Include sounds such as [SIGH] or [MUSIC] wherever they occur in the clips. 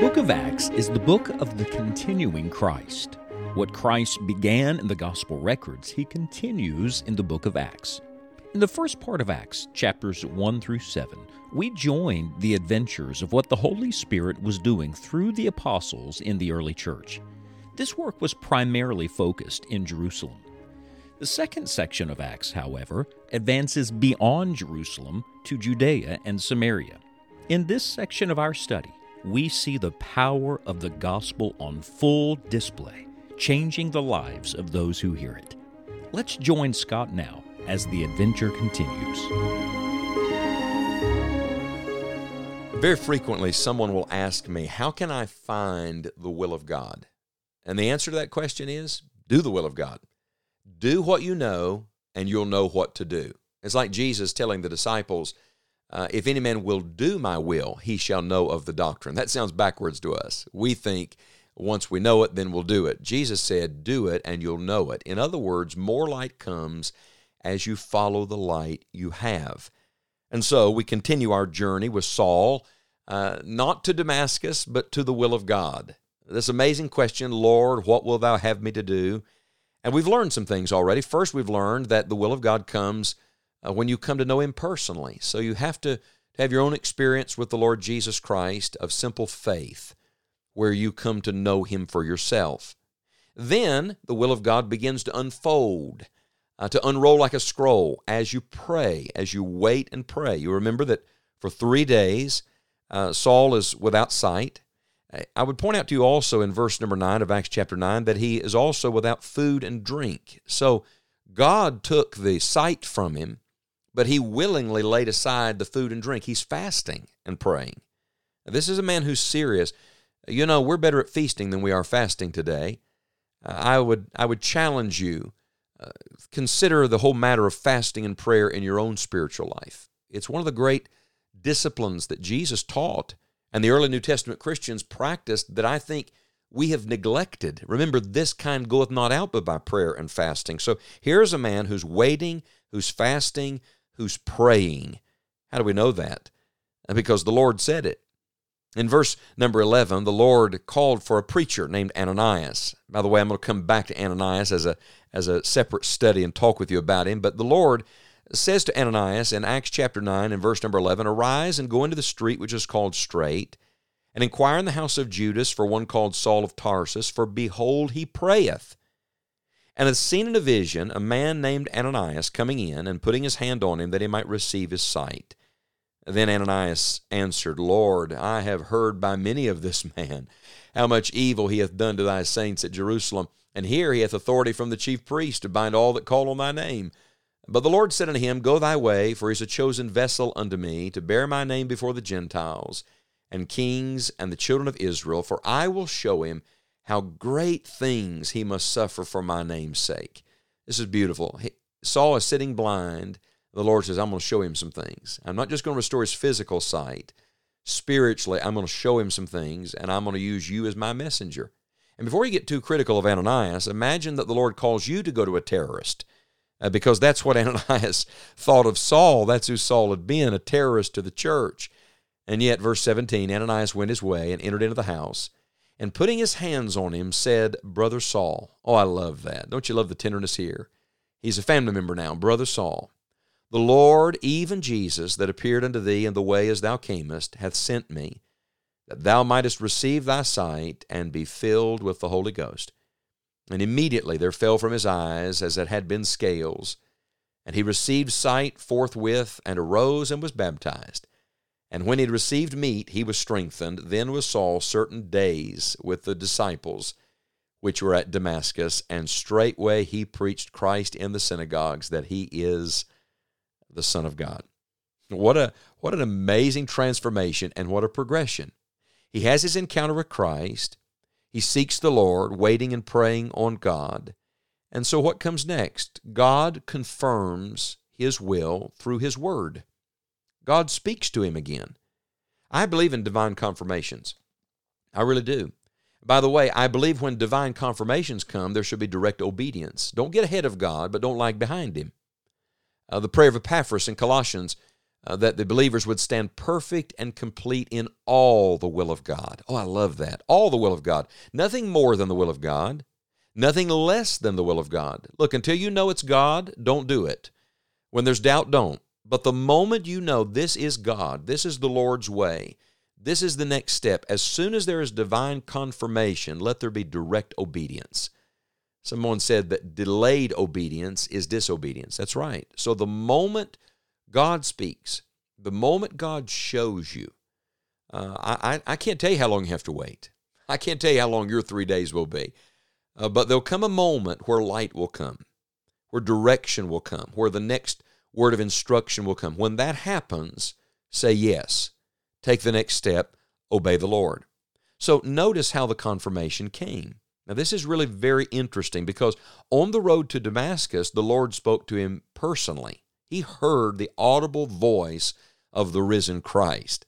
book of Acts is the book of the continuing Christ. What Christ began in the gospel records, he continues in the book of Acts. In the first part of Acts, chapters 1 through 7, we join the adventures of what the Holy Spirit was doing through the apostles in the early church. This work was primarily focused in Jerusalem. The second section of Acts, however, advances beyond Jerusalem to Judea and Samaria. In this section of our study, we see the power of the gospel on full display, changing the lives of those who hear it. Let's join Scott now as the adventure continues. Very frequently, someone will ask me, How can I find the will of God? And the answer to that question is do the will of God. Do what you know, and you'll know what to do. It's like Jesus telling the disciples, uh, If any man will do my will, he shall know of the doctrine. That sounds backwards to us. We think once we know it, then we'll do it. Jesus said, Do it, and you'll know it. In other words, more light comes as you follow the light you have. And so we continue our journey with Saul, uh, not to Damascus, but to the will of God. This amazing question, Lord, what will thou have me to do? And we've learned some things already. First, we've learned that the will of God comes uh, when you come to know Him personally. So you have to have your own experience with the Lord Jesus Christ of simple faith, where you come to know Him for yourself. Then the will of God begins to unfold, uh, to unroll like a scroll as you pray, as you wait and pray. You remember that for three days, uh, Saul is without sight. I would point out to you also in verse number 9 of Acts chapter 9 that he is also without food and drink. So God took the sight from him, but he willingly laid aside the food and drink. He's fasting and praying. Now, this is a man who's serious. You know, we're better at feasting than we are fasting today. Uh, I would I would challenge you uh, consider the whole matter of fasting and prayer in your own spiritual life. It's one of the great disciplines that Jesus taught and the early New Testament Christians practiced that I think we have neglected. Remember, this kind goeth not out but by prayer and fasting. So here's a man who's waiting, who's fasting, who's praying. How do we know that? Uh, because the Lord said it. In verse number 11, the Lord called for a preacher named Ananias. By the way, I'm going to come back to Ananias as a, as a separate study and talk with you about him. But the Lord says to Ananias in Acts chapter 9 and verse number 11 Arise and go into the street which is called Straight, and inquire in the house of Judas for one called Saul of Tarsus, for behold, he prayeth. And hath seen in a vision a man named Ananias coming in and putting his hand on him that he might receive his sight. Then Ananias answered, Lord, I have heard by many of this man how much evil he hath done to thy saints at Jerusalem. And here he hath authority from the chief priest to bind all that call on thy name. But the Lord said unto him, Go thy way, for he is a chosen vessel unto me, to bear my name before the Gentiles, and kings, and the children of Israel, for I will show him how great things he must suffer for my name's sake. This is beautiful. He, Saul is sitting blind. The Lord says, I'm going to show him some things. I'm not just going to restore his physical sight. Spiritually, I'm going to show him some things, and I'm going to use you as my messenger. And before you get too critical of Ananias, imagine that the Lord calls you to go to a terrorist uh, because that's what [LAUGHS] Ananias thought of Saul. That's who Saul had been, a terrorist to the church. And yet, verse 17 Ananias went his way and entered into the house, and putting his hands on him, said, Brother Saul. Oh, I love that. Don't you love the tenderness here? He's a family member now, Brother Saul. The Lord, even Jesus, that appeared unto thee in the way as thou camest, hath sent me, that thou mightest receive thy sight and be filled with the Holy Ghost. And immediately there fell from his eyes as it had been scales. And he received sight forthwith, and arose and was baptized. And when he had received meat, he was strengthened. Then was Saul certain days with the disciples which were at Damascus, and straightway he preached Christ in the synagogues that he is the Son of God. What a what an amazing transformation and what a progression. He has his encounter with Christ. He seeks the Lord, waiting and praying on God. And so, what comes next? God confirms His will through His Word. God speaks to him again. I believe in divine confirmations. I really do. By the way, I believe when divine confirmations come, there should be direct obedience. Don't get ahead of God, but don't lag behind Him. Uh, the prayer of Epaphras in Colossians uh, that the believers would stand perfect and complete in all the will of God. Oh, I love that. All the will of God. Nothing more than the will of God, nothing less than the will of God. Look, until you know it's God, don't do it. When there's doubt, don't. But the moment you know this is God, this is the Lord's way, this is the next step, as soon as there is divine confirmation, let there be direct obedience. Someone said that delayed obedience is disobedience. That's right. So the moment God speaks, the moment God shows you, uh, I, I can't tell you how long you have to wait. I can't tell you how long your three days will be. Uh, but there'll come a moment where light will come, where direction will come, where the next word of instruction will come. When that happens, say yes. Take the next step, obey the Lord. So notice how the confirmation came. Now, this is really very interesting because on the road to Damascus, the Lord spoke to him personally. He heard the audible voice of the risen Christ.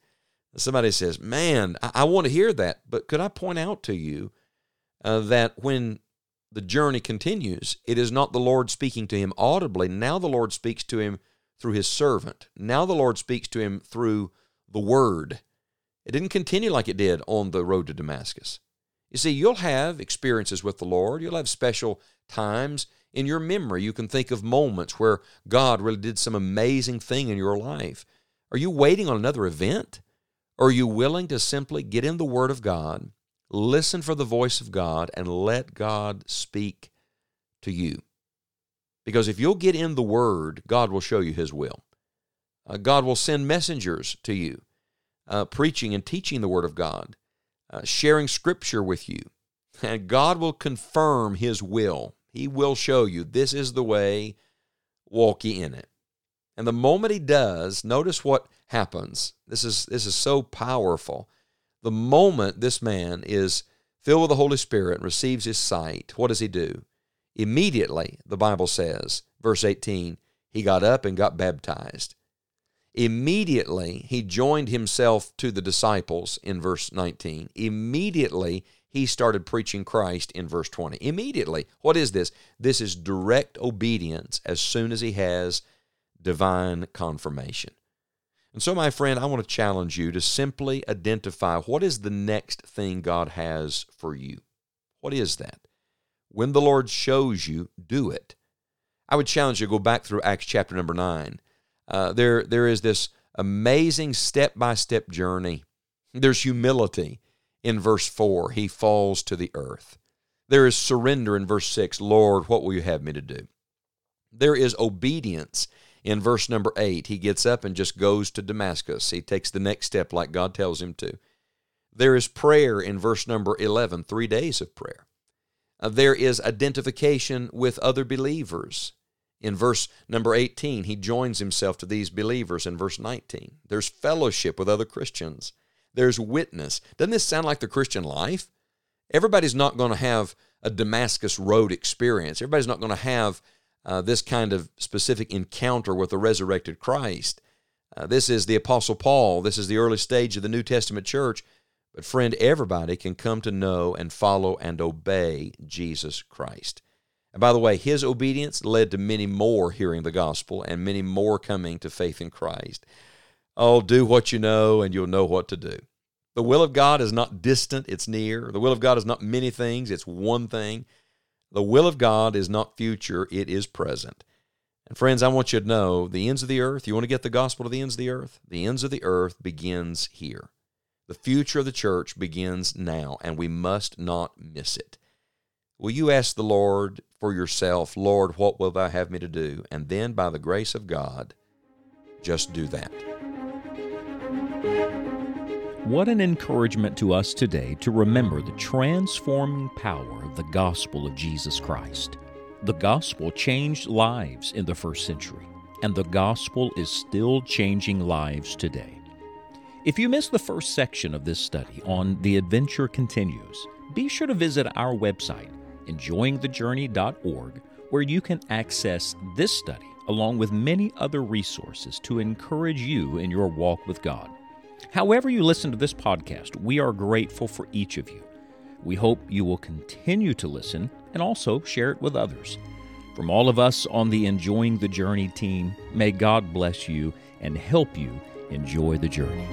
Somebody says, Man, I, I want to hear that, but could I point out to you uh, that when the journey continues, it is not the Lord speaking to him audibly. Now the Lord speaks to him through his servant. Now the Lord speaks to him through the word. It didn't continue like it did on the road to Damascus. You see, you'll have experiences with the Lord, you'll have special times in your memory. You can think of moments where God really did some amazing thing in your life. Are you waiting on another event? Or are you willing to simply get in the Word of God Listen for the voice of God and let God speak to you. Because if you'll get in the Word, God will show you His will. Uh, God will send messengers to you, uh, preaching and teaching the Word of God, uh, sharing Scripture with you. And God will confirm His will. He will show you this is the way, walk ye in it. And the moment He does, notice what happens. This is, this is so powerful. The moment this man is filled with the Holy Spirit and receives his sight, what does he do? Immediately, the Bible says, verse 18, he got up and got baptized. Immediately, he joined himself to the disciples in verse 19. Immediately, he started preaching Christ in verse 20. Immediately. What is this? This is direct obedience as soon as he has divine confirmation. And so, my friend, I want to challenge you to simply identify what is the next thing God has for you. What is that? When the Lord shows you, do it. I would challenge you to go back through Acts chapter number 9. Uh, there, there is this amazing step by step journey. There's humility in verse 4. He falls to the earth. There is surrender in verse 6. Lord, what will you have me to do? There is obedience in verse number 8, he gets up and just goes to Damascus. He takes the next step like God tells him to. There is prayer in verse number 11, three days of prayer. Uh, there is identification with other believers. In verse number 18, he joins himself to these believers in verse 19. There's fellowship with other Christians. There's witness. Doesn't this sound like the Christian life? Everybody's not going to have a Damascus Road experience. Everybody's not going to have uh, this kind of specific encounter with the resurrected Christ. Uh, this is the Apostle Paul. This is the early stage of the New Testament church. But, friend, everybody can come to know and follow and obey Jesus Christ. And by the way, his obedience led to many more hearing the gospel and many more coming to faith in Christ. Oh, do what you know and you'll know what to do. The will of God is not distant, it's near. The will of God is not many things, it's one thing. The will of God is not future, it is present. And friends, I want you to know the ends of the earth, you want to get the gospel to the ends of the earth? The ends of the earth begins here. The future of the church begins now, and we must not miss it. Will you ask the Lord for yourself, Lord, what will thou have me to do? And then, by the grace of God, just do that. What an encouragement to us today to remember the transforming power the gospel of Jesus Christ. The gospel changed lives in the first century, and the gospel is still changing lives today. If you missed the first section of this study on The Adventure Continues, be sure to visit our website, enjoyingthejourney.org, where you can access this study along with many other resources to encourage you in your walk with God. However, you listen to this podcast, we are grateful for each of you. We hope you will continue to listen and also share it with others. From all of us on the Enjoying the Journey team, may God bless you and help you enjoy the journey.